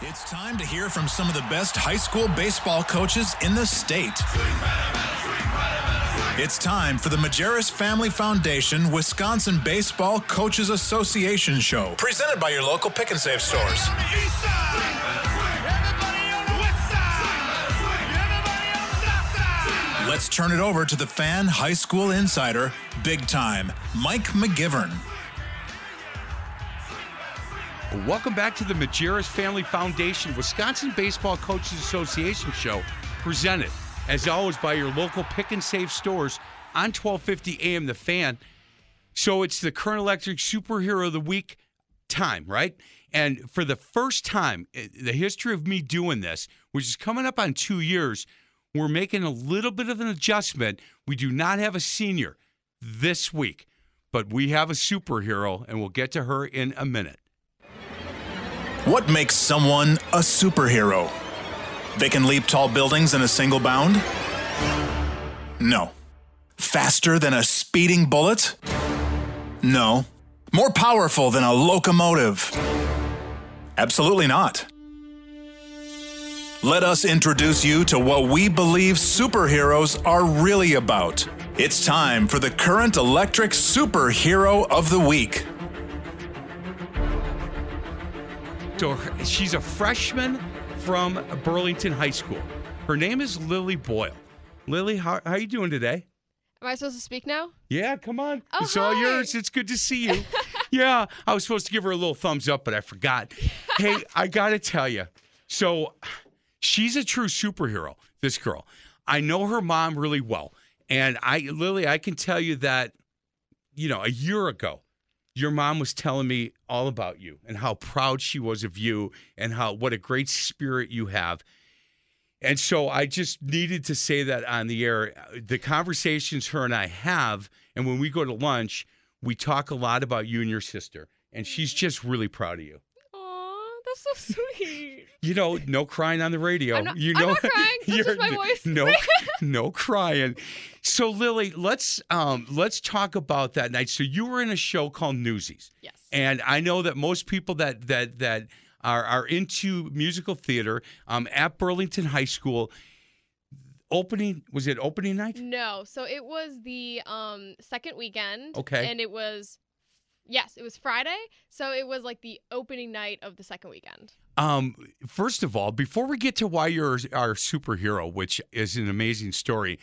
It's time to hear from some of the best high school baseball coaches in the state. It's time for the Majerus Family Foundation Wisconsin Baseball Coaches Association show, presented by your local pick and save stores. Let's turn it over to the fan high school insider, big time, Mike McGivern. Welcome back to the Majerus Family Foundation Wisconsin Baseball Coaches Association show, presented as always by your local pick and save stores on 1250 AM The Fan. So it's the Current Electric Superhero of the Week time, right? And for the first time in the history of me doing this, which is coming up on two years, we're making a little bit of an adjustment. We do not have a senior this week, but we have a superhero, and we'll get to her in a minute. What makes someone a superhero? They can leap tall buildings in a single bound? No. Faster than a speeding bullet? No. More powerful than a locomotive? Absolutely not. Let us introduce you to what we believe superheroes are really about. It's time for the current electric superhero of the week. So her- she's a freshman from Burlington High School. Her name is Lily Boyle. Lily, how, how are you doing today? Am I supposed to speak now? Yeah, come on. Oh, it's all yours. It's good to see you. yeah, I was supposed to give her a little thumbs up, but I forgot. hey, I got to tell you. So she's a true superhero, this girl. I know her mom really well. And I, Lily, I can tell you that, you know, a year ago, your mom was telling me all about you and how proud she was of you and how what a great spirit you have. And so I just needed to say that on the air. The conversations her and I have, and when we go to lunch, we talk a lot about you and your sister. And she's mm-hmm. just really proud of you. Aw, that's so sweet. You know, no crying on the radio. Not- you I'm know, not crying. That's you're- my voice. No, no crying. So Lily, let's um let's talk about that night. So you were in a show called Newsies. Yes. And I know that most people that that that are are into musical theater um, at Burlington High School. Opening was it opening night? No, so it was the um second weekend. Okay. And it was yes, it was Friday. So it was like the opening night of the second weekend. Um, first of all, before we get to why you're our superhero, which is an amazing story,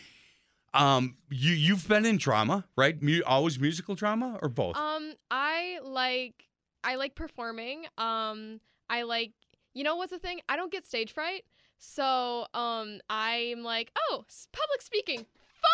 um, you you've been in drama, right? Mu- always musical drama or both? Um, I like I like performing. Um, I like you know what's the thing? I don't get stage fright. So um I'm like, oh, public speaking,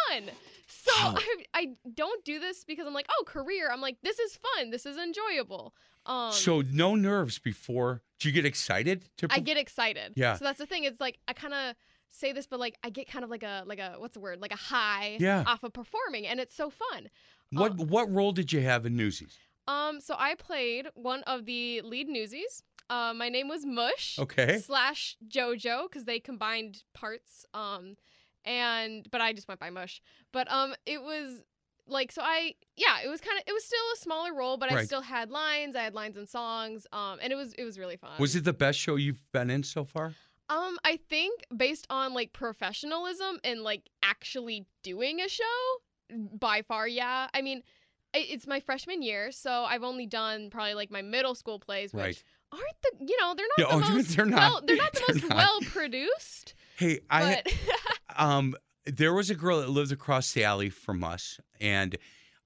fun. So. I I don't do this because I'm like, oh, career. I'm like, this is fun. This is enjoyable. Um so no nerves before. Do you get excited to? I get excited. Yeah. So that's the thing. It's like I kind of say this, but like I get kind of like a like a what's the word? Like a high Yeah. off of performing, and it's so fun. What what role did you have in Newsies? Um, so I played one of the lead newsies. Uh, my name was Mush Okay. slash JoJo because they combined parts. Um, and but I just went by Mush. But um, it was like so I yeah it was kind of it was still a smaller role, but I Right. still had lines. I had lines and songs. Um, and it was it was really fun. Was it the best show you've been in so far? Um, I think based on like professionalism and like actually doing a show, by far, yeah. I mean, i- it's my freshman year, so I've only done probably like my middle school plays, which Right. aren't the you know they're not Yeah, the oh, most they're not. well they're not the They're most not. well produced. Hey, I But um there was a girl that lived across the alley from us and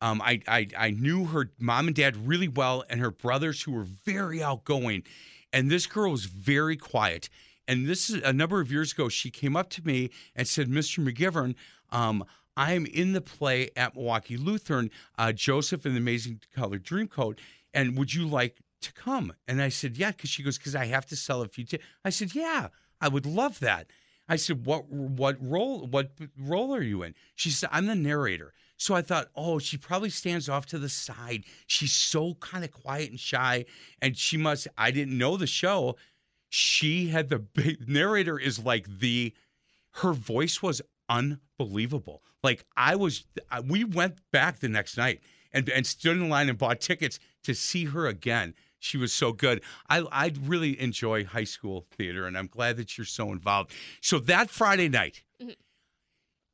um I, I I knew her mom and dad really well and her brothers who were very outgoing and this girl was very quiet and this is a number of years ago she came up to me and said Mr. McGivern um I'm in the play at Milwaukee Lutheran uh, Joseph and the Amazing Colored Dreamcoat and would you like to come? And I said, Yeah, because she goes, Because I have to sell a few tickets. I said, Yeah, I would love that. I said, What what role what role are you in? She said, I'm the narrator. So I thought, oh, she probably stands off to the side. She's so kind of quiet and shy. And she must, I didn't know the show. She had the big narrator is like the her voice was unbelievable. Like I was, we went back the next night and, and stood in line and bought tickets to see her again. She was so good. I I really enjoy high school theater, and I'm glad that you're so involved. So that Friday night, Mhm.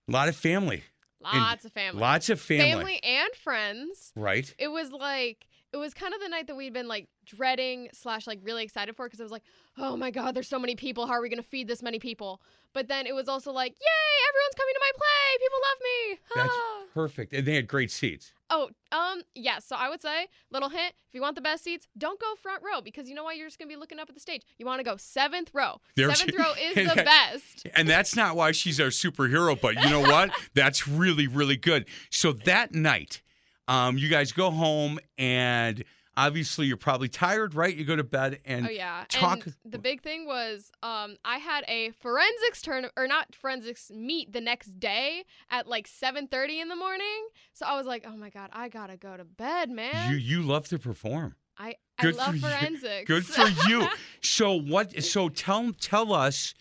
a lot of family, Lots of family. lots of family, family and friends. right? It was like it was kind of the night that we'd been like dreading slash like really excited for because it was like, oh my god, there's so many people. How are we gonna feed this many people? But then it was also like, yay, everyone's coming to my play. People love me. That's Ah. perfect, and they had great seats. Oh, um, yes. So I would say, little hint: if you want the best seats, don't go front row because you know why you're just gonna be looking up at the stage. You want to go seventh row. Seventh row is the that- best. And that's not why she's our superhero, but you know what? That's really, really good. So that night, um, you guys go home and obviously you're probably tired, right? You go to bed and Oh yeah. talk- And the big thing was um I had a forensics turn or not forensics meet the next day at like 7:30 in the morning. So I was like, "Oh my god, I got to go to bed, man." you you love to perform. I I good love for you. forensics. Good for you. So what so tell tell us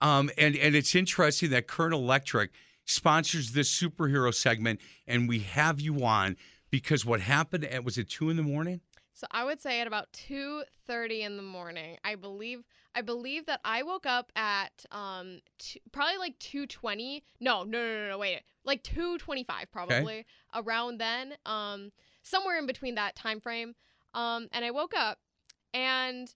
um and and it's interesting that Current Electric sponsors this superhero segment and we have you on because what happened at was it two in the morning? So I would say at about 2:30 in the morning. I believe I believe that I woke up at um two, probably like 2:20. No, no, no, no, no, wait. Like 2:25 probably. Around then, um somewhere in between that time frame. Um and I woke up and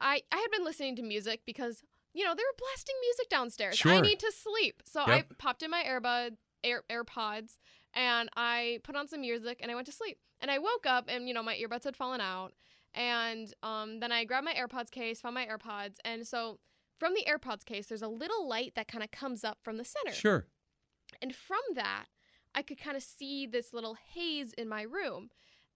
I I had been listening to music because you know, they were blasting music downstairs. Sure. I need to sleep. So Yep. I popped in my earbud Air, AirPods and I put on some music and I went to sleep. And I woke up and you know my earbuds had fallen out. And um, then I grabbed my AirPods case, found my AirPods, and so from the AirPods case, there's a little light that kind of comes up from the center. Sure. And from that, I could kind of see this little haze in my room.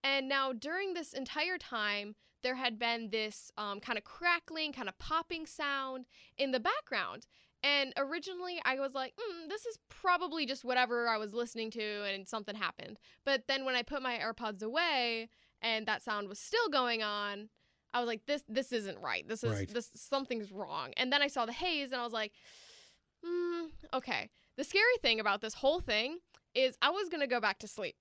And now during this entire time, there had been this um, kind of crackling, kind of popping sound in the background. And originally, I was like, mm, this is probably just whatever I was listening to, and something happened. But then when I put my AirPods away and that sound was still going on, I was like, this this isn't right. This is Right. this something's wrong. And then I saw the haze, and I was like, mm, okay. The scary thing about this whole thing is I was gonna go back to sleep.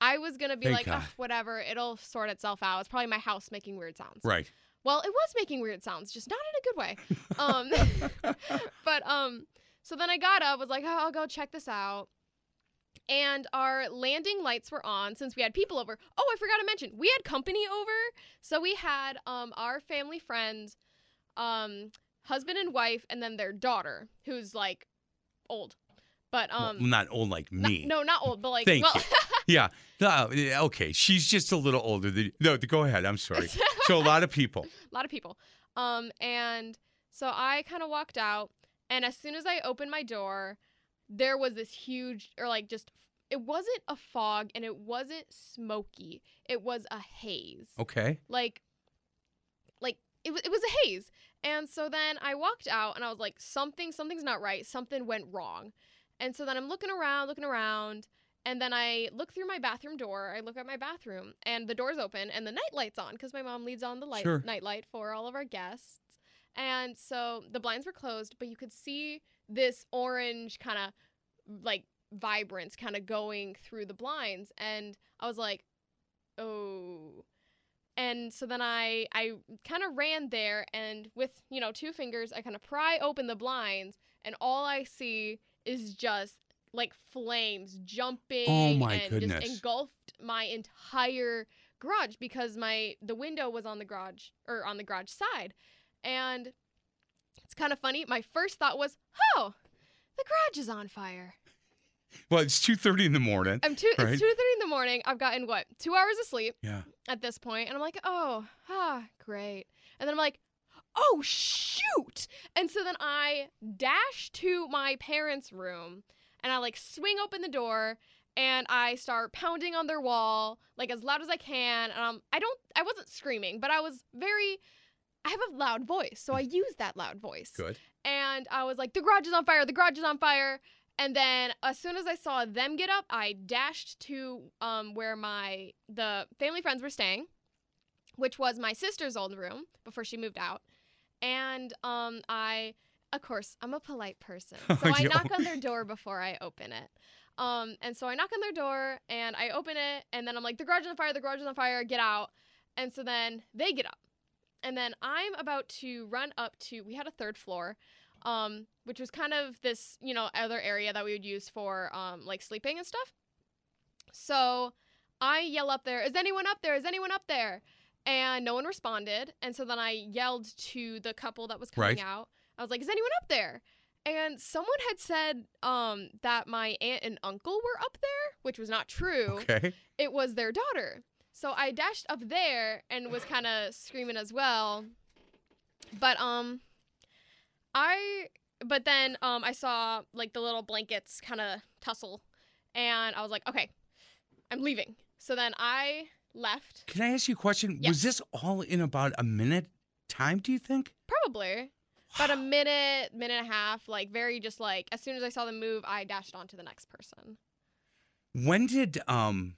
I was gonna be Thank like. Whatever, it'll sort itself out. It's probably my house making weird sounds. Right. Well, it was making weird sounds, just not in a good way. Um, but um, so then I got up, was like, oh, I'll go check this out. And our landing lights were on since we had people over. Oh, I forgot to mention, we had company over. So we had um our family friends, um, husband and wife, and then their daughter, who's like old. But Well, um not old like not- me. no, not old, but like Thank well, you. Yeah. No, okay. She's just a little older than No, go ahead. I'm sorry. So a lot of people. a lot of people. Um, and so I kind of walked out, and as soon as I opened my door, there was this huge, or like just, it wasn't a fog and it wasn't smoky. It was a haze. Okay. Like, like it was, it was a haze. And so then I walked out, and I was like, something, something's not right. Something went wrong. And so then I'm looking around, looking around. And then I look through my bathroom door. I look at my bathroom, and the door's open, and the night light's on because my mom leaves on the light Sure. night light for all of our guests. And so the blinds were closed, but you could see this orange kind of like vibrance kind of going through the blinds, and I was like, oh. And so then I I kind of ran there, and with you know two fingers, I kind of pry open the blinds, and all I see is just like flames jumping Oh my and goodness. just engulfed my entire garage because my the window was on the garage or on the garage side and it's kind of funny my first thought was oh the garage is on fire Well, it's two thirty in the morning. i'm two Right. it's 2 in the morning i've gotten what two hours of sleep Yeah. at this point and i'm like oh ah great and then i'm like oh shoot and so then i dash to my parents room and i like swing open the door and I start pounding on their wall like as loud as I can. And um, I don't, I wasn't screaming, but I was very. I have a loud voice, so I use that loud voice. Good. And I was like, "The garage is on fire! The garage is on fire!" And then as soon as I saw them get up, I dashed to um, where my the family friends were staying, which was my sister's old room before she moved out. And um, I, of course, I'm a polite person, so I knock on their door before I open it. Um, and so I knock on their door and I open it, and then I'm like, "The garage is on fire! The garage is on fire! Get out!" And so then they get up, and then I'm about to run up to. We had a third floor, um, which was kind of this, you know, other area that we would use for um, like sleeping and stuff. So I yell up there, "Is anyone up there? Is anyone up there?" And no one responded. And so then I yelled to the couple that was coming Right. out. I was like, "Is anyone up there?" And someone had said um, that my aunt and uncle were up there, which was not true Okay. it was their daughter. So I dashed up there and was kind of screaming as well. But um I but then um I saw like the little blankets kind of tussle and I was like, "Okay, I'm leaving." So then I left. Can I ask you a question? Yeah. Was this all in about a minute time, do you think? Probably about a minute, minute and a half, like very just like as soon as I saw them move, I dashed on to the next person. When did um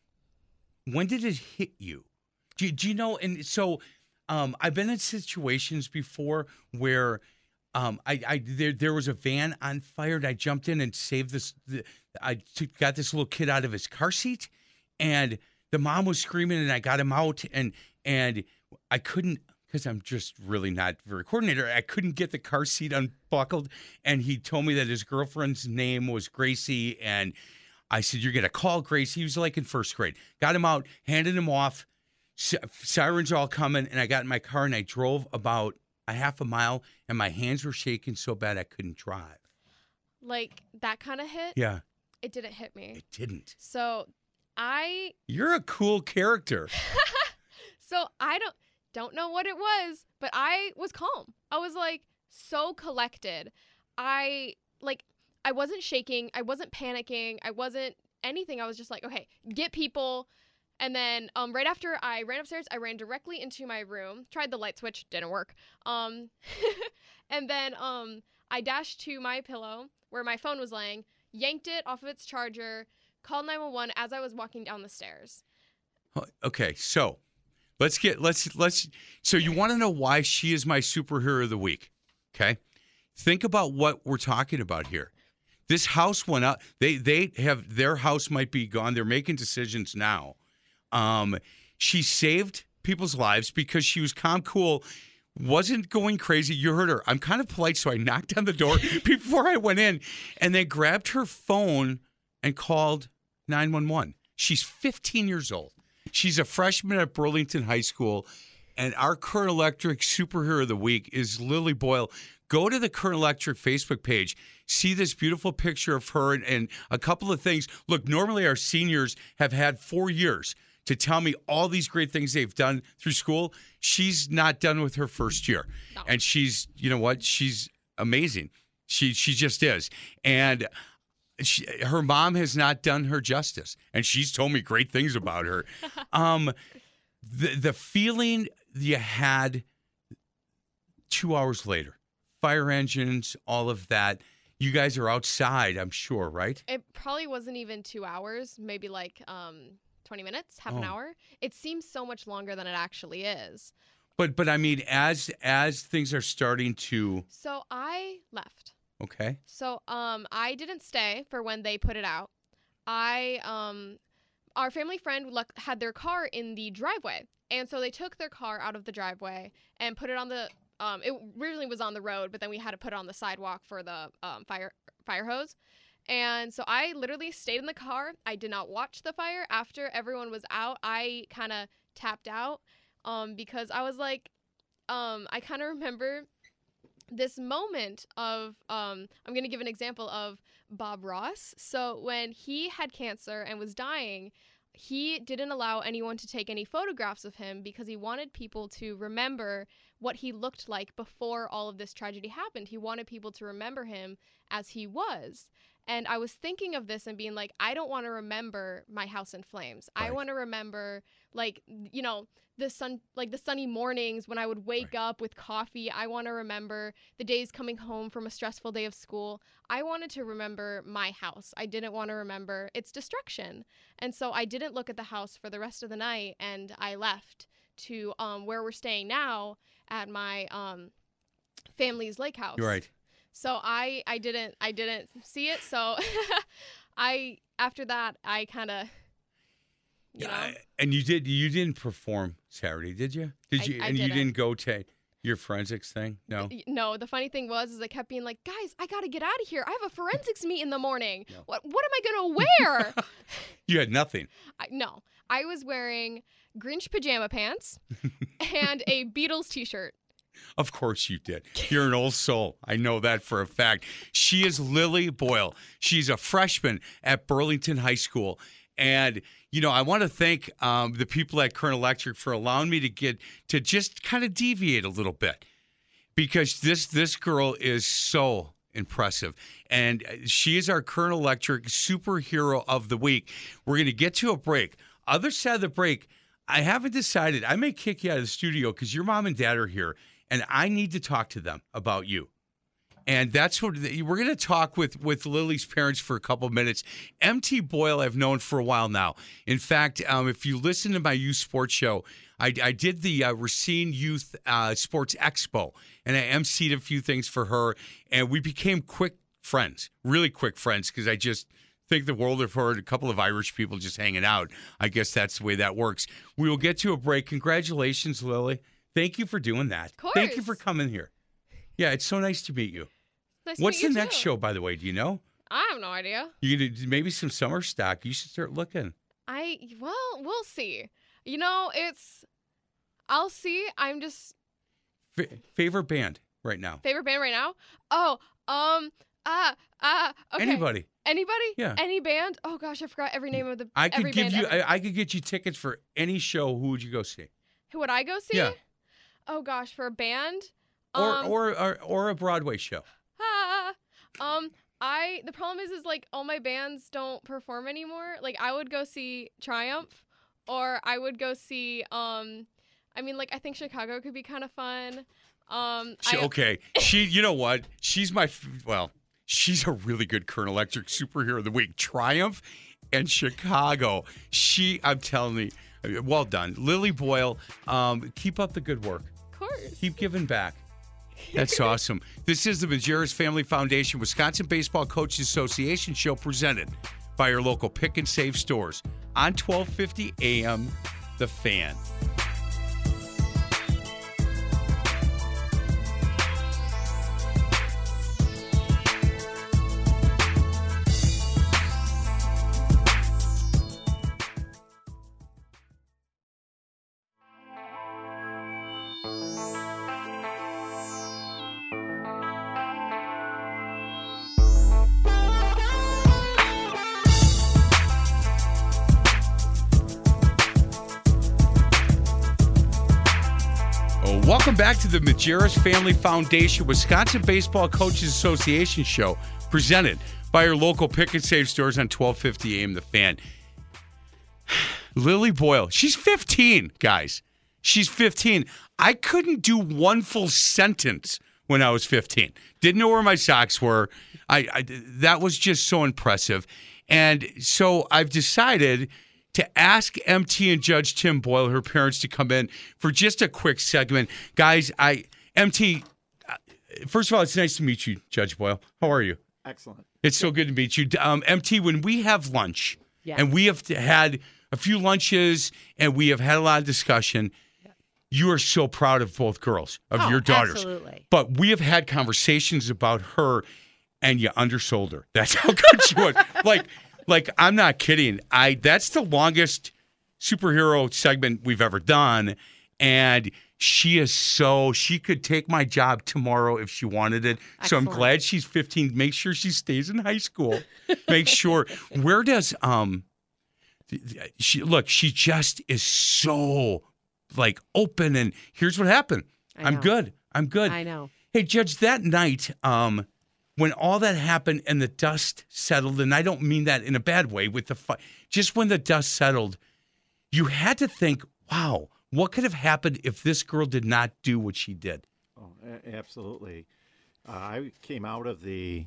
when did it hit you? Do, do you know and so um I've been in situations before where um I, I there there was a van on fire and I jumped in and saved this the, I took, got this little kid out of his car seat and the mom was screaming and I got him out and and I couldn't because I'm just really not very coordinator. I couldn't get the car seat unbuckled and he told me that his girlfriend's name was Gracie and I said, You're going to call Gracie." He was like in first grade. Got him out, handed him off. Si- Sirens all coming. And I got in my car and I drove about a half a mile and my hands were shaking so bad I couldn't drive. Like that kind of hit. Yeah, It didn't hit me. it didn't. So I You're a cool character. so I don't don't know what it was, but I was calm. I was like so collected. I like I wasn't shaking, I wasn't panicking, I wasn't anything. I was just like, okay, get people. And then um right after I ran upstairs, I ran directly into my room. Tried the light switch, didn't work. Um and then um I dashed to my pillow where my phone was laying, yanked it off of its charger, called 911 as I was walking down the stairs. Okay, so let's get let's let's so you want to know why she is my superhero of the week. Okay? Think about what we're talking about here. This house went up. They they have their house might be gone. They're making decisions now. Um she saved people's lives because she was calm, cool, wasn't going crazy. You heard her. I'm kind of polite, so I knocked on the door before I went in and then grabbed her phone and called 911. She's 15 years old. She's a freshman at Burlington High School. And our Current Electric Superhero of the Week is Lily Boyle. Go to the Current Electric Facebook page, see this beautiful picture of her and, and a couple of things. Look, normally our seniors have had four years to tell me all these great things they've done through school. She's not done with her first year. No. And she's, you know what? She's amazing. She she just is. And she, her mom has not done her justice, and she's told me great things about her. um, the the feeling you had two hours later, fire engines, all of that. You guys are outside, I'm sure, right? It probably wasn't even two hours, maybe like um 20 minutes, half an Oh. hour. It seems so much longer than it actually is. But but I mean, as as things are starting to, So I left. Okay, So um I didn't stay for when they put it out. I um our family friend had their car in the driveway. And so they took their car out of the driveway and put it on the um it originally was on the road, but then we had to put it on the sidewalk for the um fire fire hose. And so I literally stayed in the car. I did not watch the fire after everyone was out. I kind of tapped out um because I was like um I kind of remember this moment of um I'm going to give an example of Bob Ross. So when he had cancer and was dying, he didn't allow anyone to take any photographs of him because he wanted people to remember what he looked like before all of this tragedy happened. He wanted people to remember him as he was. And I was thinking of this and being like, I don't want to remember my house in flames. I want to remember, like, you know, the sun, like the sunny mornings when I would wake up with coffee. I want to remember the days coming home from a stressful day of school. I wanted to remember my house. I didn't want to remember its destruction. And so I didn't look at the house for the rest of the night and I left to um, where we're staying now at my um, family's lake house. You're right. So I I didn't I didn't see it. So I after that I kind of you know I- and you did you didn't perform Saturday, did you? Did you? I and you didn't. didn't go to your forensics thing? No. No, the funny thing was is I kept being like, guys, I gotta get out of here. I have a forensics meet in the morning. No. What what am I gonna wear? You had nothing. I, no, I was wearing Grinch pajama pants and a Beatles t-shirt. Of course you did. You're an old soul. I know that for a fact. She is Lily Boyle. She's a freshman at Burlington High School. And, you know, I want to thank um, the people at Current Electric for allowing me to get to just kind of deviate a little bit because this this girl is so impressive and she is our Current Electric superhero of the week. We're going to get to a break. Other side of the break, I haven't decided. I may kick you out of the studio because your mom and dad are here and I need to talk to them about you. And that's what we're going to talk with with Lily's parents for a couple minutes. MT Boyle, I've known for a while now. In fact, um, if you listen to my youth sports show, I, I did the uh, Racine Youth uh, Sports Expo, and I emceed a few things for her, and we became quick friends, really quick friends, because I just think the world of her and a couple of Irish people just hanging out. I guess that's the way that works. We will get to a break. Congratulations, Lily. Thank you for doing that. Thank you for coming here. Yeah, it's so nice to meet you. Nice to What's meet the you next too. show, by the way? Do you know? I have no idea. You maybe some summer stock. You should start looking. I well, we'll see. You know, it's I'll see. I'm just F- favorite band right now? favorite band right now. Oh, um, ah, ah. Okay. Anybody? Anybody? Yeah. Any band? Oh gosh, I forgot every name of the. I could give band you. I, I could get you tickets for any show. Who would you go see? Who would I go see? Yeah. Oh gosh, for a band. Or um, or, or or a Broadway show. ah, um, I the problem is is like all my bands don't perform anymore. Like I would go see Triumph, or I would go see um, I mean like I think Chicago could be kind of fun. Um, She, I, okay, she. You know what? She's my well. She's a really good Current Electric superhero of the week. Triumph and Chicago. She. I'm telling you. Well done, Lily Boyle. Um, keep up the good work. Course. Keep giving back. That's awesome. This is the Majerus Family Foundation Wisconsin Baseball Coaches Association show presented by your local pick and save stores on 1250 AM The Fan. The Majerus Family Foundation Wisconsin Baseball Coaches Association show presented by your local pick and save stores on 1250 AM The Fan. Lily Boyle, she's 15, guys. She's 15. I couldn't do one full sentence when I was 15. Didn't know where my socks were. I, I that was just so impressive. And so I've decided to ask MT and Judge Tim Boyle, her parents, to come in for just a quick segment. Guys, I MT, uh, first of all, it's nice to meet you, Judge Boyle. How are you? Excellent. It's so good to meet you. Um, MT, when we have lunch, Yes. and we have had a few lunches, and we have had a lot of discussion, you are so proud of both girls, of Oh, your daughters. absolutely. But we have had conversations about her, and you undersold her. That's how good she was. Like, like I'm not kidding. I that's the longest superhero segment we've ever done, and she is so she could take my job tomorrow if she wanted it. So I'm glad she's 15. Make sure she stays in high school. Make sure. Where does um she look? She just is so like open. And here's what happened. I'm good. I'm good. I know. Hey, Judge, that night, um, when all that happened and the dust settled, and I don't mean that in a bad way with the fight, just when the dust settled, you had to think, wow, what could have happened if this girl did not do what she did? Oh, absolutely. Uh, I came out of the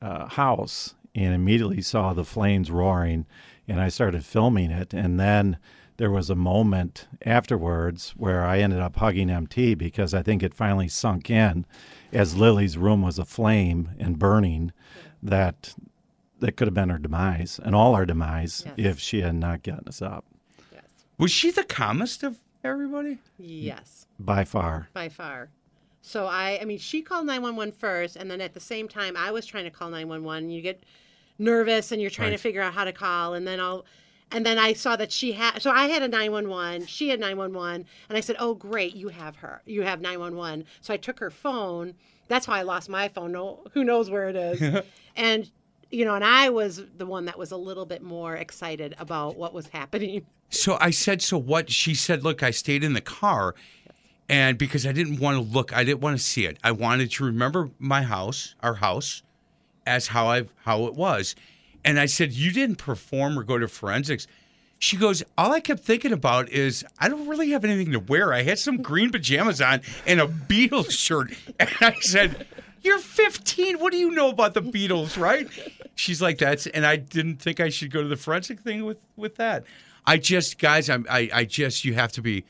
uh, house and immediately saw the flames roaring, and I started filming it. And then there was a moment afterwards where I ended up hugging MT because I think it finally sunk in as Lily's room was aflame and burning that that could have been her demise and all our demise Yes. if she had not gotten us up Yes. Was she the calmest of everybody? Yes, by far. by far. So I, I mean, she called 911 first, and then at the same time, I was trying to call 911. You get nervous, and you're trying Right. to figure out how to call, and then I'll, and then I saw that she had. So I had a 911. She had 911, and I said, "Oh, great, you have her. You have 911." So I took her phone. That's how I lost my phone. No, who knows where it is? and you know, and I was the one that was a little bit more excited about what was happening. So I said, so what? She said, look, I stayed in the car, and because I didn't want to look, I didn't want to see it. I wanted to remember my house, our house, as how I've how it was. And I said, you didn't perform or go to forensics. She goes, all I kept thinking about is I don't really have anything to wear. I had some green pajamas on and a Beatles shirt, and I said. You're 15. What do you know about the Beatles, right? She's like, that's, and I didn't think I should go to the forensic thing with with that. I just, guys, I'm, I, I just, you have to be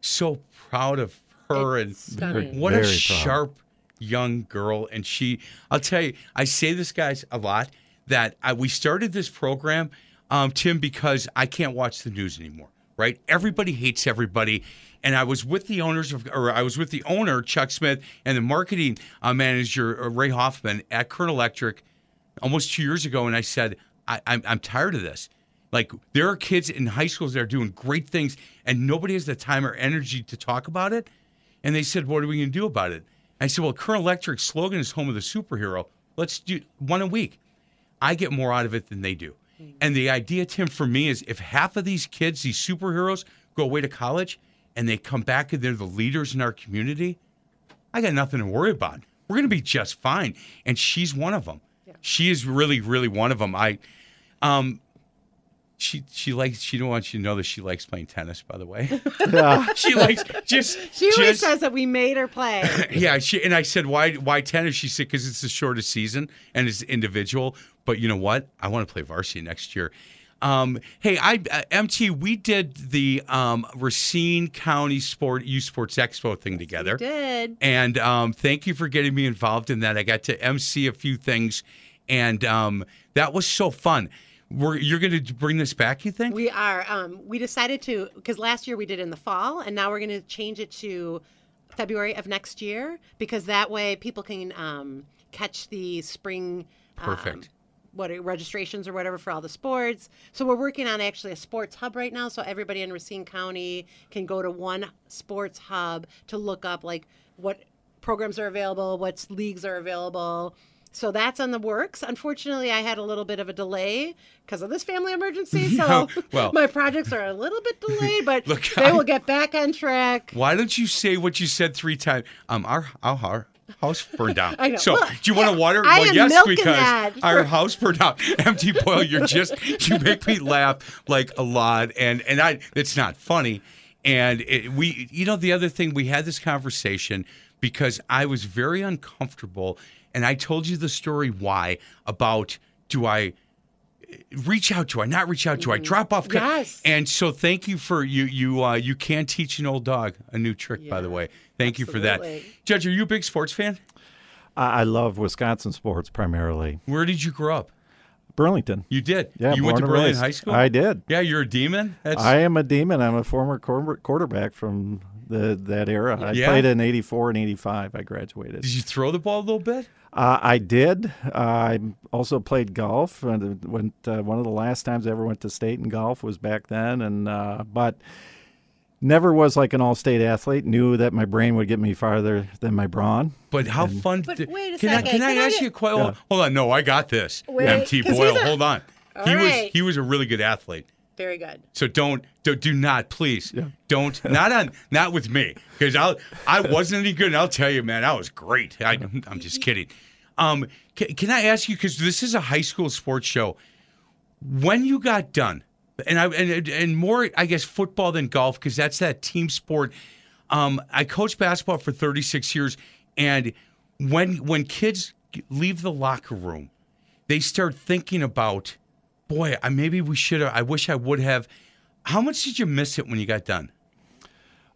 so proud of her and stunning. what a proud. sharp young girl. And she, I'll tell you, I say this, guys, a lot that I, we started this program, um, Tim, because I can't watch the news anymore, right? Everybody hates everybody. And I was with the owners of, or I was with the owner, Chuck Smith, and the marketing uh, manager, uh, Ray Hoffman, at Current Electric almost two years ago. And I said, I, I'm, I'm tired of this. Like, there are kids in high schools that are doing great things, and nobody has the time or energy to talk about it. And they said, What are we going to do about it? I said, Well, Current Electric's slogan is home of the superhero. Let's do one a week. I get more out of it than they do. And the idea, Tim, for me is if half of these kids, these superheroes, go away to college and they come back and they're the leaders in our community, I got nothing to worry about. We're going to be just fine. And she's one of them. She is really, really one of them. I, um, she she likes. She don't want you to know that she likes playing tennis. By the way, Yeah. she likes just. She always just- says that we made her play. yeah, she and I said, why why tennis? She said because it's the shortest season and it's individual. But you know what? I want to play varsity next year. Um, hey, I uh, MT, we did the um, Racine County Sport Youth Sports Expo thing together. Did And um, thank you for getting me involved in that. I got to MC a few things, and um, that was so fun. We're, you're going to bring this back, you think? we are? Um, we decided to because last year we did in the fall, and now we're going to change it to February of next year because that way people can um, catch the spring. Perfect. What are- registrations or whatever for all the sports. So we're working on actually a sports hub right now, so everybody in Racine County can go to one sports hub to look up like what programs are available, what leagues are available. So that's on the works. Unfortunately, I had a little bit of a delay because of this family emergency. So No, well- my projects are a little bit delayed, but Look, they I- will get back on track. Why don't you say what you said three times? Um, our our house burned down. I know. So, Well, do you want to water? I well, yes, because that our house burned down. MT Boyle. You're just you make me laugh like a lot, and and I it's not funny. And it, we, you know, the other thing we had this conversation because I was very uncomfortable, and I told you the story why about do I reach out? to. I not reach out? Do I drop off? Mm-hmm. Yes. And so thank you for you you uh, you can teach an old dog a new trick. by the way, thank you for that. Judge, are you a big sports fan? I, I love Wisconsin sports primarily. Where did you grow up? Burlington. You did. Yeah, You went to Burlington raised. High School. I did. Yeah, you're a demon. That's I am a demon. I'm a former quarterback from the that era. I Yeah? played in '84 and '85. I graduated. Did you throw the ball a little bit? Uh, I did. Uh, I also played golf. And went uh, one of the last times I ever went to state in golf was back then. And uh, but never was like an all-state athlete. Knew that my brain would get me farther than my brawn. But how fun! But did- wait a can I second. can I I ask get- you a question? Yeah. Hold on, no, I got this. Wait, MT 'cause Boyle, a- hold on. All he was he was a really good athlete. Very good. So don't do, do not please Yeah. don't not on not with me because I'll I wasn't any good and I'll tell you man I was great I, I'm just kidding. Um, can, can I ask you because this is a high school sports show? When you got done, and I and, and more, I guess football than golf because that's that team sport. Um, I coached basketball for 36 years, and when when kids leave the locker room, they start thinking about, boy, I maybe we should have. I wish I would have. How much did you miss it when you got done?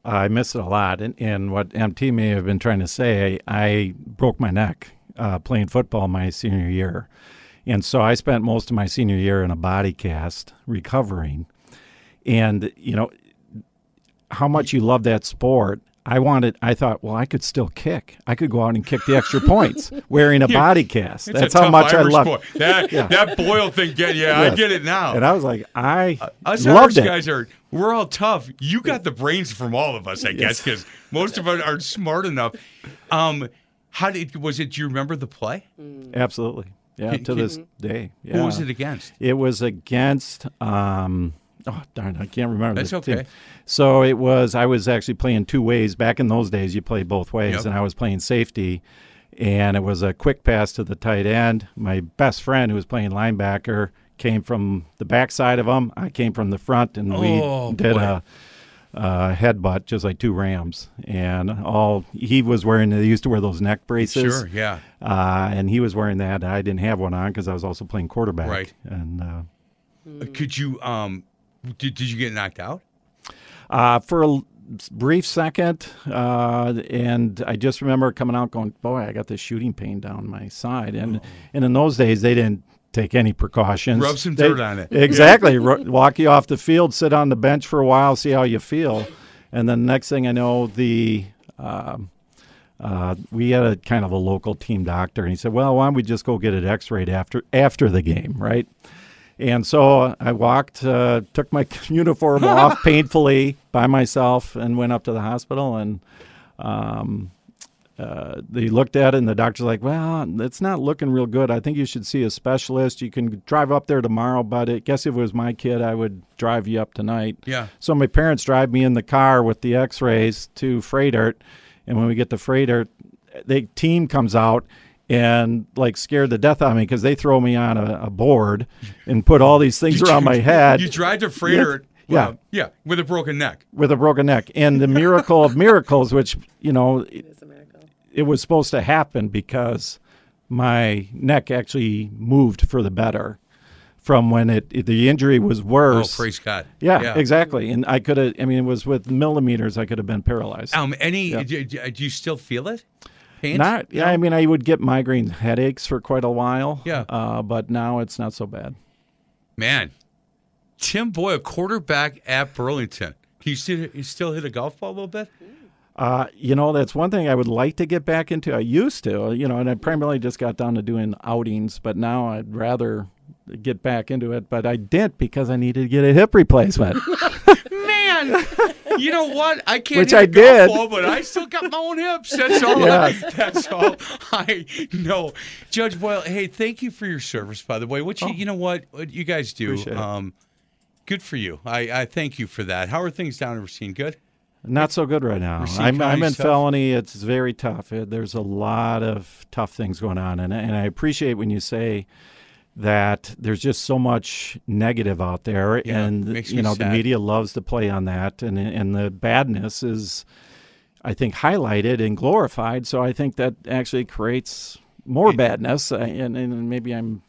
I miss it a lot. And, and what MT may have been trying to say, I broke my neck uh, playing football my senior year. And so I spent most of my senior year in a body cast recovering. And, you know, how much you love that sport. I wanted, I thought, well, I could still kick. I could go out and kick the extra points wearing a body cast. That's how much Irish I love boy. That that Boyle thing. Get yeah, I get it now. And I was like, I Us Irish it. guys are we're all tough. You got the brains from all of us, I guess, because most of us aren't smart enough. Um, how did was it? Do you remember the play? Absolutely. Yeah, Can- to can- this day. Yeah. Who was it against? It was against. Um, oh darn! I can't remember. That's the team. okay. So it was. I was actually playing two ways. Back in those days, you played both ways, Yep. and I was playing safety. And it was a quick pass to the tight end. My best friend, who was playing linebacker, came from the backside of him. I came from the front, and Oh, we did boy. a, a headbutt, just like two rams. And all he was wearing, they used to wear those neck braces. Sure, yeah. Uh, and he was wearing that. I didn't have one on because I was also playing quarterback. Right. And uh, Could you um, did, did you get knocked out? uh, for a brief second, uh, and I just remember coming out going, "Boy, I got this shooting pain down my side." And and in those days, they didn't take any precautions. Rub some They- dirt on it. Exactly. Walk you off the field, sit on the bench for a while, see how you feel, and then next thing I know, the um, uh, we had a kind of a local team doctor, and he said, "Well, why don't we just go get it X-rayed after after the game, right?" And so I walked, uh, took my uniform off painfully by myself, and went up to the hospital. And um, uh, they looked at it, and the doctor's like, "Well, it's not looking real good. I think you should see a specialist. You can drive up there tomorrow, but I guess if it was my kid, I would drive you up tonight." Yeah. So my parents drive me in the car with the X-rays to Froedtert, and when we get to Froedtert, the team comes out and like scared the death out of me because they throw me on a, a board and put all these things around my head You tried to Froedtert. Yeah. well, yeah, with a broken neck. with a broken neck. And the miracle of miracles, which you know, it, It's a it was supposed to happen because my neck actually moved for the better from when it, it- the injury was worse. Oh, praise God. yeah, exactly. And I could have. I mean, it was with millimeters. I could have been paralyzed. Um, any? Yeah. Do, do do you still feel it? Pains? Not, yeah. I mean, I would get migraine headaches for quite a while. Yeah. Uh, but now it's not so bad. Man, Tim Boyle, quarterback at Burlington. Can you still, you still hit a golf ball a little bit? Uh, you know, that's one thing I would like to get back into. I used to, you know, and I primarily just got down to doing outings, but now I'd rather get back into it. But I didn't because I needed to get a hip replacement. Man, you know what? I can't Which I did. ball, but I still got my own hips. That's all. Yes. I, that's all I know. Judge Boyle, hey, thank you for your service, by the way. What you, you know what, what you guys do? Oh. Um, good for you. I, I thank you for that. How are things down in Racine? Good. Not so good right now. I'm, I'm in tough? felony. It's very tough. There's a lot of tough things going on, and and I appreciate when you say that there's just so much negative out there, Yeah, and you know the media loves to play on that, and and the badness is, I think, highlighted and glorified. So I think that actually creates more badness, uh, and and maybe I'm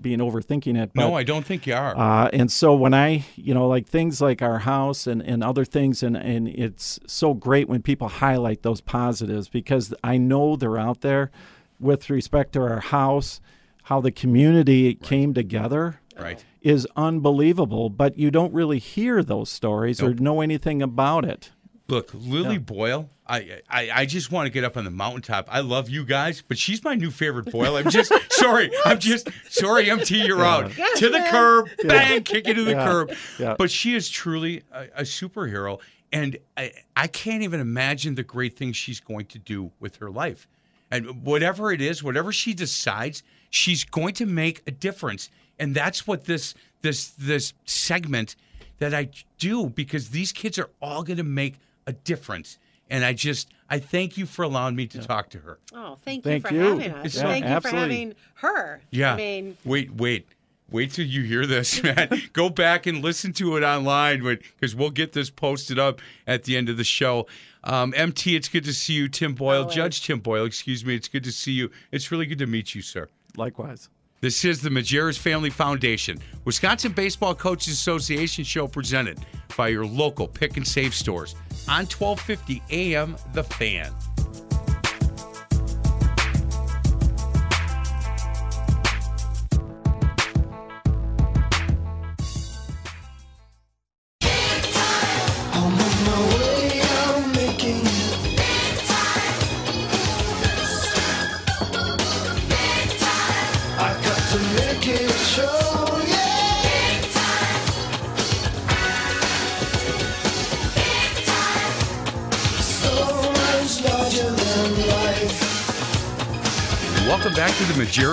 being overthinking it. But, No, I don't think you are. uh, and so when I, you know, like things like our house and, and other things, and, and it's so great when people highlight those positives because I know they're out there with respect to our house, how the community came together right. is unbelievable, but you don't really hear those stories or know anything about it. Look, Lily Boyle, I, I I just want to get up on the mountaintop. I love you guys, but she's my new favorite Boyle. I'm just sorry. I'm just sorry, MT, you're out. To the curb, bang, kick it to the Yeah. curb. Yeah. But she is truly a, a superhero. And I, I can't even imagine the great things she's going to do with her life. And whatever it is, whatever she decides, she's going to make a difference. And that's what this this this segment that I do because these kids are all going to make a difference. And I just I thank you for allowing me to talk to her. Oh, thank, Thank you for you. having us. Yeah, thank you for having her. Yeah. I mean, wait, wait, wait till you hear this, man. Go back and listen to it online because we'll get this posted up at the end of the show. Um, MT, it's good to see you. Tim Boyle, Always. Judge Tim Boyle, excuse me. It's good to see you. It's really good to meet you, sir. Likewise. This is the Majerus Family Foundation, Wisconsin Baseball Coaches Association show presented by your local pick and save stores on 1250 AM The Fan.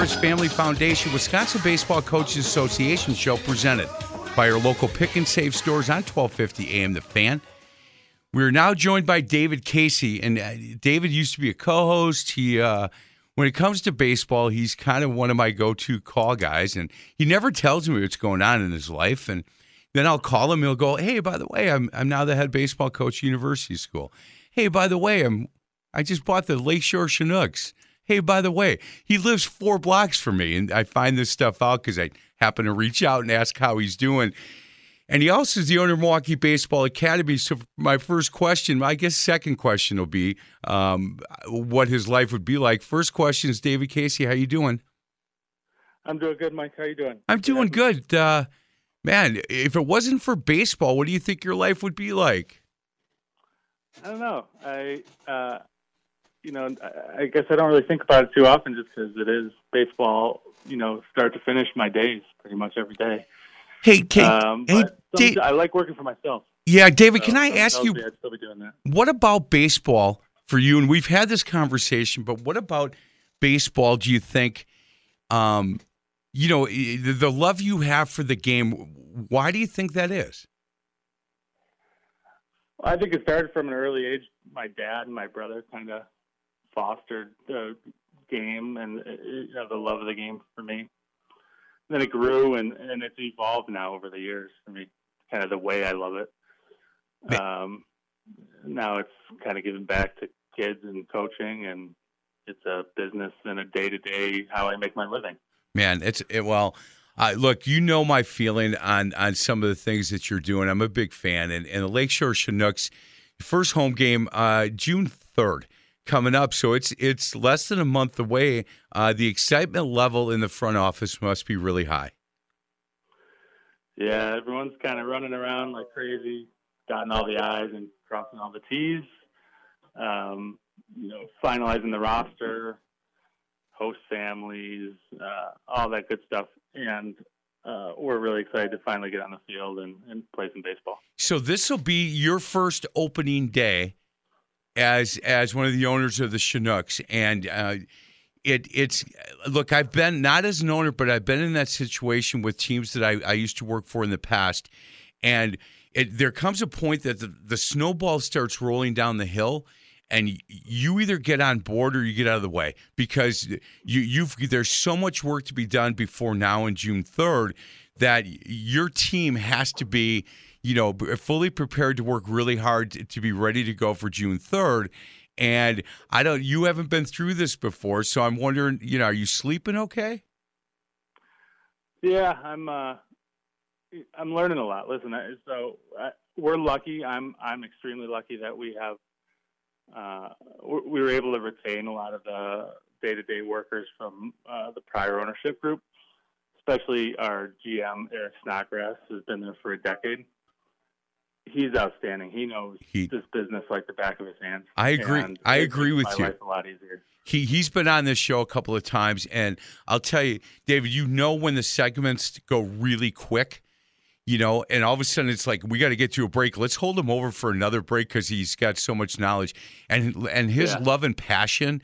Majerus Family Foundation, Wisconsin Baseball Coaches Association show presented by your local pick and save stores on 1250 AM The Fan. We're now joined by David Casey, and uh, David used to be a co-host. He, uh, when it comes to baseball, he's kind of one of my go-to call guys, and he never tells me what's going on in his life. And then I'll call him. He'll go, "Hey, by the way, I'm I'm now the head baseball coach at University School. Hey, by the way, I'm I just bought the Lakeshore Chinooks. Hey, by the way, he lives four blocks from me, and I find this stuff out because I happen to reach out and ask how he's doing. And he also is the owner of Milwaukee Baseball Academy. So my first question, I guess second question will be um, what his life would be like. First question is David Casey, how you doing? I'm doing good, Mike. How you doing? I'm doing good. Uh, man, if it wasn't for baseball, what do you think your life would be like? I don't know. I, uh, you know, I, guess I don't really think about it too often, just because it is baseball. You know, start to finish, my days pretty much every day. Hey, Kate, Um, hey, but some- Da- I like working for myself. yeah, David, can I ask you, I'd still be doing that. what about baseball for you? And we've had this conversation, but what about baseball? Do you think, um, you know, the, the love you have for the game? Why do you think that is? I think it started from an early age. My dad and my brother kind of fostered the game and uh, you know the love of the game for me. Then it grew and and it's evolved now over the years for me, kind of the way I love it. Um, now it's kind of giving back to kids and coaching, and it's a business and a day to day how I make my living. Man, it's it, well. Uh, look, you know my feeling on on some of the things that you're doing. I'm a big fan, and, and the Lakeshore Chinooks first home game uh, June third coming up. So it's it's less than a month away. Uh, the excitement level in the front office must be really high. Yeah, everyone's kind of running around like crazy, dotting all the I's and crossing all the T's. Um, you know, finalizing the roster, host families, uh, all that good stuff. And uh, we're really excited to finally get on the field and, and play some baseball. So this will be your first opening day as as one of the owners of the Chinooks, and uh, it it's look. I've been not as an owner, but I've been in that situation with teams that I, I used to work for in the past, and it, there comes a point that the, the snowball starts rolling down the hill. And you either get on board or you get out of the way because you, you've there's so much work to be done before now and June third that your team has to be you know, fully prepared to work really hard to, to be ready to go for June 3rd. And I don't, you haven't been through this before. So I'm wondering, you know, are you sleeping okay? Yeah, I'm. Uh, I'm learning a lot. Listen, so uh, we're lucky. I'm. I'm extremely lucky that we have. Uh, we- we were able to retain a lot of the day-to-day workers from uh, the prior ownership group, especially our GM Eric Snodgrass, who's been there for a decade. He's outstanding. He knows He- this business like the back of his hand. I agree. And I agree with my you. Life a lot easier. He, he's been on this show a couple of times. And I'll tell you, David, you know, when the segments go really quick, you know, and all of a sudden it's like, we got to get to a break. Let's hold him over for another break because he's got so much knowledge and, and his Yeah. love and passion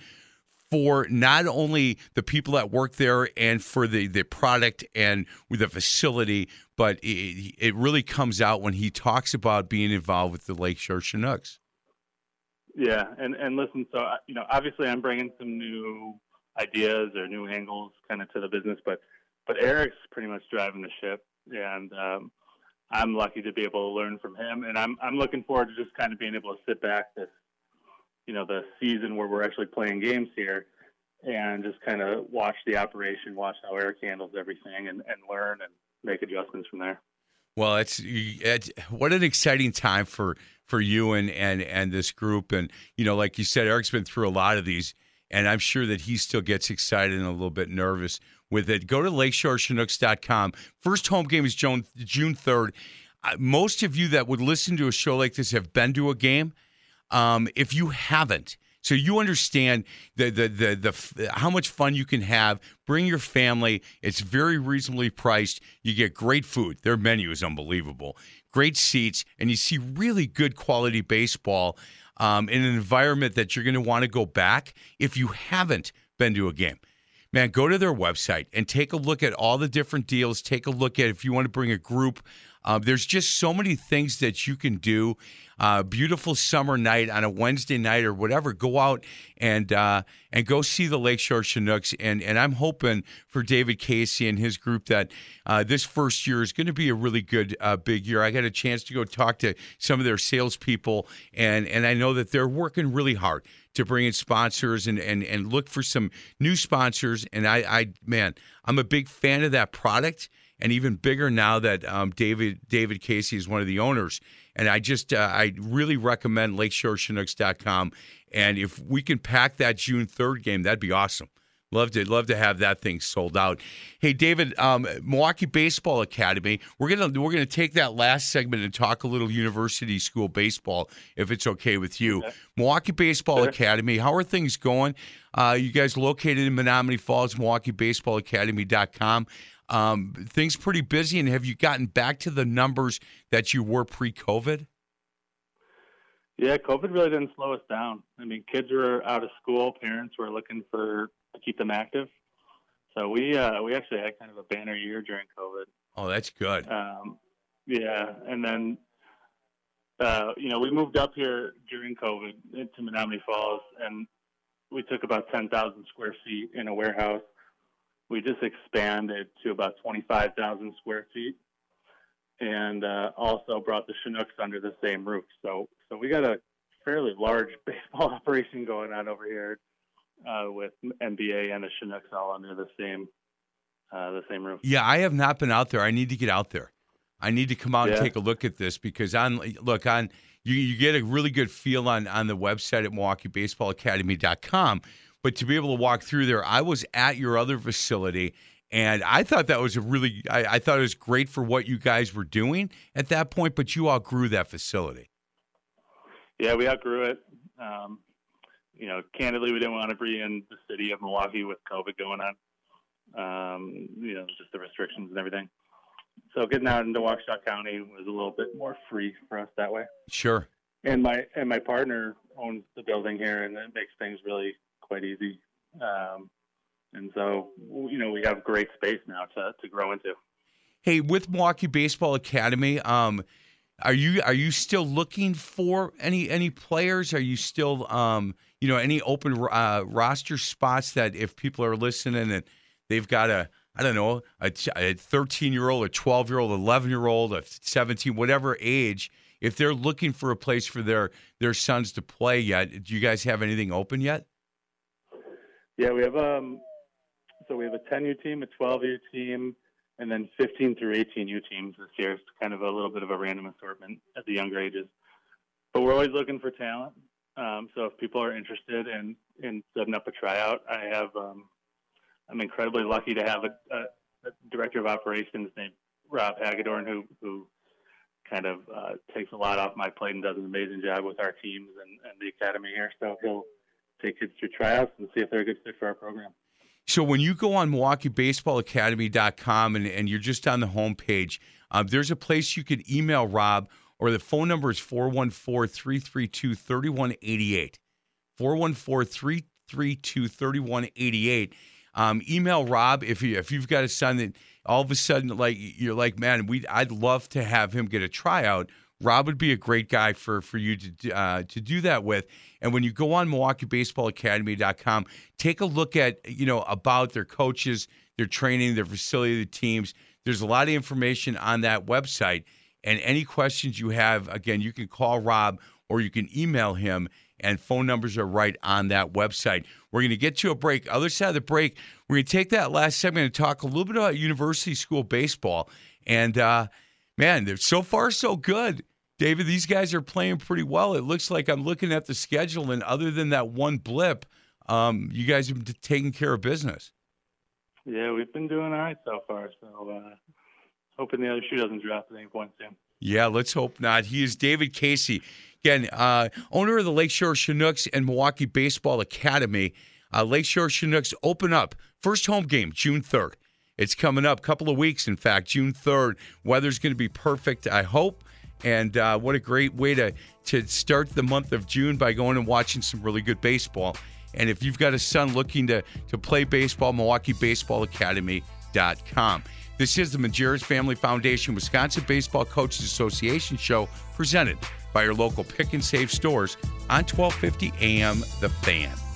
for not only the people that work there and for the, the product and with the facility, but it, it really comes out when he talks about being involved with the Lakeshore Chinooks. Yeah, and and listen, so you know, obviously, I'm bringing some new ideas or new angles kind of to the business, but but Eric's pretty much driving the ship, and um, I'm lucky to be able to learn from him, and I'm I'm looking forward to just kind of being able to sit back this, you know, the season where we're actually playing games here, and just kind of watch the operation, watch how Eric handles everything, and and learn and make adjustments from there. Well, it's, it's what an exciting time for for you and and and this group, and you know, like you said, Eric's been through a lot of these, and I'm sure that he still gets excited and a little bit nervous with it. Go to LakeshoreChinooks.com. First home game is June June third. Uh, most of you that would listen to a show like this have been to a game. Um, if you haven't, so you understand the, the the the how much fun you can have. Bring your family. It's very reasonably priced. You get great food. Their menu is unbelievable. Great seats, and you see really good quality baseball um, in an environment that you're going to want to go back if you haven't been to a game man, go to their website and take a look at all the different deals. Take a look at if you want to bring a group. Uh, there's just so many things that you can do. Uh, beautiful summer night on a Wednesday night or whatever. Go out and uh, and go see the Lakeshore Chinooks. And and I'm hoping for David Casey and his group that uh, this first year is going to be a really good uh, big year. I got a chance to go talk to some of their salespeople, and and I know that they're working really hard to bring in sponsors and and and look for some new sponsors. And I, I man, I'm a big fan of that product, and even bigger now that um, David David Casey is one of the owners. And I just uh, I really recommend LakeshoreChinooks.com. And if we can pack that June third game, that'd be awesome. Love to love to have that thing sold out. Hey, David, um, Milwaukee Baseball Academy. We're gonna we're gonna take that last segment and talk a little university school baseball, if it's okay with you. Okay. Milwaukee Baseball sure. Academy. How are things going? Uh, you guys located in Menomonee Falls, MilwaukeeBaseballAcademy.com. Um, things pretty busy, and have you gotten back to the numbers that you were pre-COVID? Yeah, COVID really didn't slow us down. I mean, kids were out of school, parents were looking for to keep them active. So we uh, we actually had kind of a banner year during COVID. Oh, that's good. Um, yeah, and then uh, you know we moved up here during COVID to Menomonee Falls, and we took about ten thousand square feet in a warehouse. We just expanded to about twenty five thousand square feet, and uh, also brought the Chinooks under the same roof. So so we got a fairly large baseball operation going on over here uh, with MBA and the Chinooks all under the same uh, the same roof. Yeah, I have not been out there. I need to get out there. I need to come out yeah. and take a look at this because on look on you you get a really good feel on on the website at MilwaukeeBaseballAcademy.com. But to be able to walk through there, I was at your other facility and I thought that was a really I, I thought it was great for what you guys were doing at that point, but you outgrew that facility. Yeah, we outgrew it. Um, you know, candidly, we didn't want to be in the city of Milwaukee with COVID going on. Um, you know, just the restrictions and everything. So getting out into Waukesha County was a little bit more free for us that way. Sure. And my and my partner owns the building here, and it makes things really quite easy. Um, and so, you know, we have great space now to to grow into. Hey, with Milwaukee Baseball Academy, um, are you are you still looking for any any players? Are you still um, you know any open uh, roster spots that if people are listening and they've got a I don't know a 13 year old, a 12 year old, 11 year old, a 17, whatever age, if they're looking for a place for their their sons to play yet, do you guys have anything open yet? Yeah, we have um, so we have a 10 U team, a 12 U team and then 15 through 18 U teams this year. It's kind of a little bit of a random assortment at the younger ages. But we're always looking for talent. Um, so if people are interested in, in setting up a tryout, I have, um, I'm incredibly lucky to have a, a, a, director of operations named Rob Hagedorn who, who kind of uh, takes a lot off my plate and does an amazing job with our teams and, and the academy here. So he'll take kids through tryouts and see if they're a good fit for our program. So when you go on MilwaukeeBaseballAcademy.com and, and you're just on the homepage, um, there's a place you could email Rob, or the phone number is 414 332 3188. 414 332 3188. Um, email Rob if you if you've got a son that all of a sudden like you're like man we I'd love to have him get a tryout Rob would be a great guy for for you to uh, to do that with. And when you go on MilwaukeeBaseballAcademy.com, take a look at you know about their coaches, their training, their facility, the teams. There's a lot of information on that website. And any questions you have, again, you can call Rob or you can email him. And phone numbers are right on that website. We're going to get to a break. Other side of the break, we're going to take that last segment and talk a little bit about university school baseball. And uh, man, they're so far so good. David, these guys are playing pretty well. It looks like I'm looking at the schedule, and other than that one blip, um, you guys have been taking care of business. Yeah, we've been doing all right so far. So uh, hoping the other shoe doesn't drop at any point soon. Yeah, let's hope not. He is David Casey, again, uh, owner of the Lakeshore Chinooks and Milwaukee Baseball Academy. Uh, Lakeshore Chinooks open up first home game June third. It's coming up, couple of weeks, in fact, June third. Weather's going to be perfect, I hope. And uh, what a great way to to start the month of June by going and watching some really good baseball. And if you've got a son looking to to play baseball, Milwaukee Baseball Academy.com. This is the Majerus Family Foundation Wisconsin Baseball Coaches Association show presented by your local pick and save stores on 1250 AM The Fan.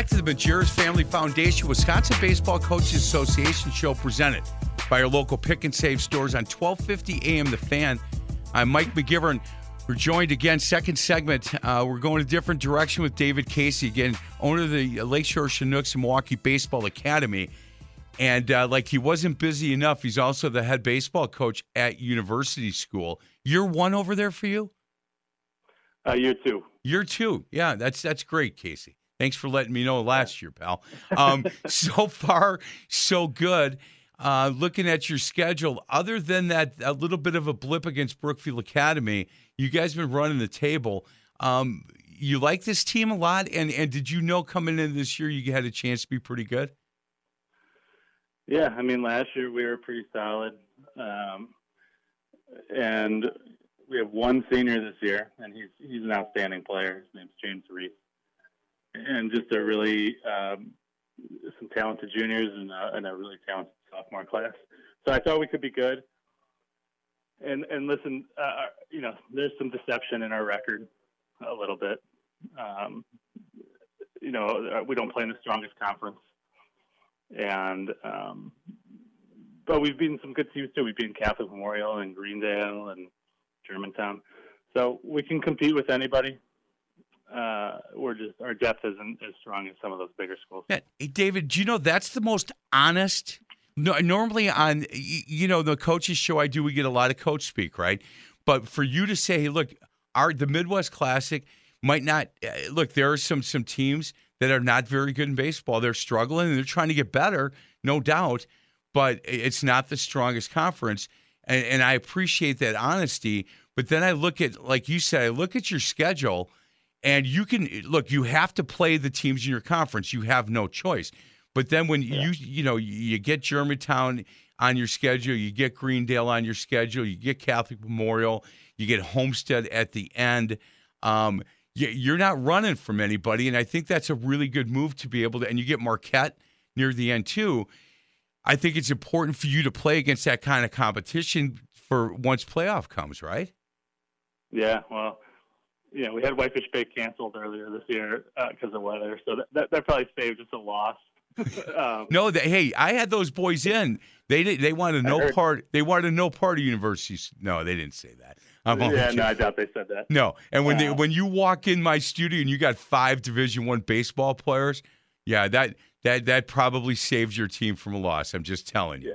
Back to the Majerus Family Foundation Wisconsin Baseball Coaches Association show presented by our local pick and save stores on 1250 AM The Fan. I'm Mike McGivern. We're joined again, second segment. Uh, we're going a different direction with David Casey, again, owner of the Lakeshore Chinooks and Milwaukee Baseball Academy. And uh, like he wasn't busy enough, he's also the head baseball coach at University School. Year one over there for you? Uh, year two. Year two. Yeah, that's that's great, Casey. Thanks for letting me know last year, pal. Um, so far, so good. Uh, looking at your schedule, other than that, a little bit of a blip against Brookfield Academy, you guys have been running the table. Um, you like this team a lot, and and did you know coming into this year you had a chance to be pretty good? Yeah, I mean, last year we were pretty solid, um, and we have one senior this year, and he's he's an outstanding player. His name's James Reese and just a really um, some talented juniors and, uh, and a really talented sophomore class. So I thought we could be good. And and listen, uh, you know, there's some deception in our record a little bit. Um, you know, uh, we don't play in the strongest conference, and um, but we've beaten some good teams too. We've beaten Catholic Memorial and Greendale and Germantown, so we can compete with anybody uh, we're just our depth isn't as strong as some of those bigger schools. Yeah. Hey, David, do you know that's the most honest? No, normally on you know the coaches show I do, we get a lot of coach speak, right? But for you to say, hey, look, our the Midwest Classic might not uh, look. There are some some teams that are not very good in baseball. They're struggling and they're trying to get better, no doubt. But it's not the strongest conference, and, and I appreciate that honesty. But then I look at, like you said, I look at your schedule and you can look, you have to play the teams in your conference. You have no choice. But then when yeah. you you know you get Germantown on your schedule, you get Greendale on your schedule, you get Catholic Memorial, you get Homestead at the end. Um, you're not running from anybody, and I think that's a really good move to be able to. And you get Marquette near the end too. I think it's important for you to play against that kind of competition for once playoff comes, right? Yeah, well, yeah, we had Whitefish Bay canceled earlier this year because uh, of weather, so that, that, that probably saved us a loss. um, no, they, hey, I had those boys in. They did, they wanted no heard, part. They wanted no part of universities. No, they didn't say that. I'm yeah, no, I doubt they said that. No, and when they when you walk in my studio and you got five Division One baseball players, yeah, that that that probably saved your team from a loss. I'm just telling you.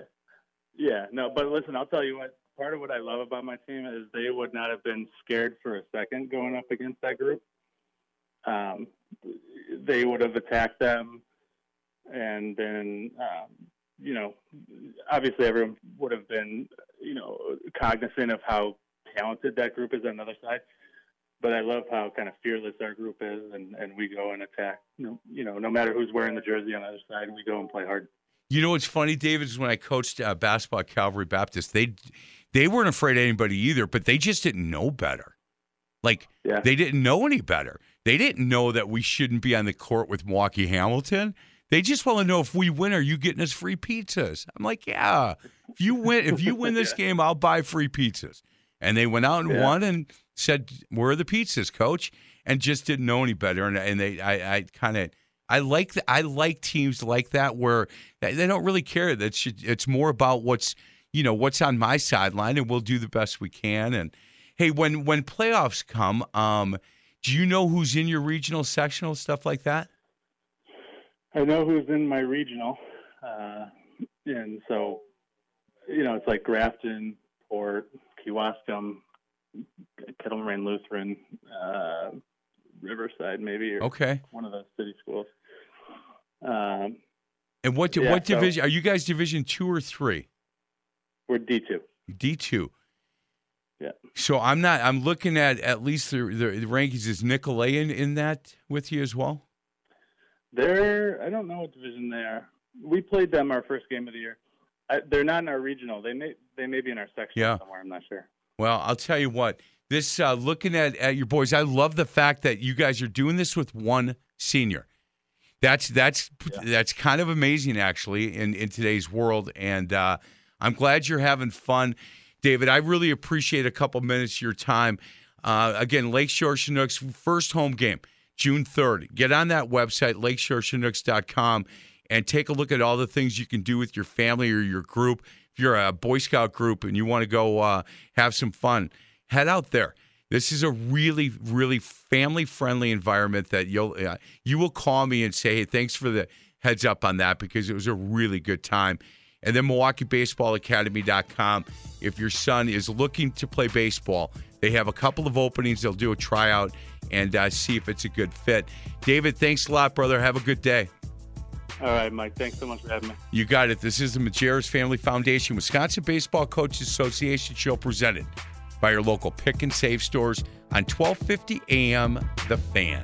Yeah, yeah, no, but listen, I'll tell you what part of what I love about my team is they would not have been scared for a second going up against that group. Um, they would have attacked them and then um, you know, obviously everyone would have been, you know, cognizant of how talented that group is on the other side. but I love how kind of fearless our group is, and, and we go and attack. You know, no matter who's wearing the jersey on the other side, we go and play hard. You know what's funny, David, is when I coached uh, basketball at Calvary Baptist, they they weren't afraid of anybody either, but they just didn't know better. Like Yeah. they didn't know any better. They didn't know that we shouldn't be on the court with Milwaukee Hamilton. They just want to know if we win, are you getting us free pizzas? I'm like, yeah. If you win, if you win this game, I'll buy free pizzas. And they went out and Yeah. won and said, "Where are the pizzas, coach?" And just didn't know any better. And and they, I, I kind of, I like, the, I like teams like that where they they don't really care. That it's more about what's, you know, what's on my sideline, and we'll do the best we can. And hey, when when playoffs come, um, do you know who's in your regional, sectional stuff like that? I know who's in my regional, uh, and so you know it's like Grafton, Port, Kewaskum, Kettle Moraine Lutheran, uh, Riverside, maybe, or Okay. one of those city schools. Um, And what Yeah, what so- division are you guys? Division two or three? We're D two. D two. Yeah. So I'm not. I'm looking at at least the the, the rankings. Is Nicolet in, in that with you as well? They're I don't know what division they are. We played them our first game of the year. I, they're not in our regional. They may they may be in our section Yeah. somewhere. I'm not sure. Well, I'll tell you what. This uh, looking at at your boys, I love the fact that you guys are doing this with one senior. That's that's that's kind of amazing, actually, in in today's world. And uh, I'm glad you're having fun, David. I really appreciate a couple minutes of your time. Uh, again, Lakeshore Chinooks first home game, June 3rd. Get on that website, lakeshorechinooks.com, and take a look at all the things you can do with your family or your group. If you're a Boy Scout group and you want to go uh, have some fun, head out there. This is a really, really family-friendly environment that you'll uh, you will call me and say, "Hey, thanks for the heads up on that," because it was a really good time. And then MilwaukeeBaseballAcademy.com. If your son is looking to play baseball, they have a couple of openings. They'll do a tryout and uh, see if it's a good fit. David, thanks a lot, brother. Have a good day. All right, Mike. Thanks so much for having me. You got it. This is the Majerus Family Foundation Wisconsin Baseball Coaches Association show presented by your local pick and save stores on 1250 AM The Fan.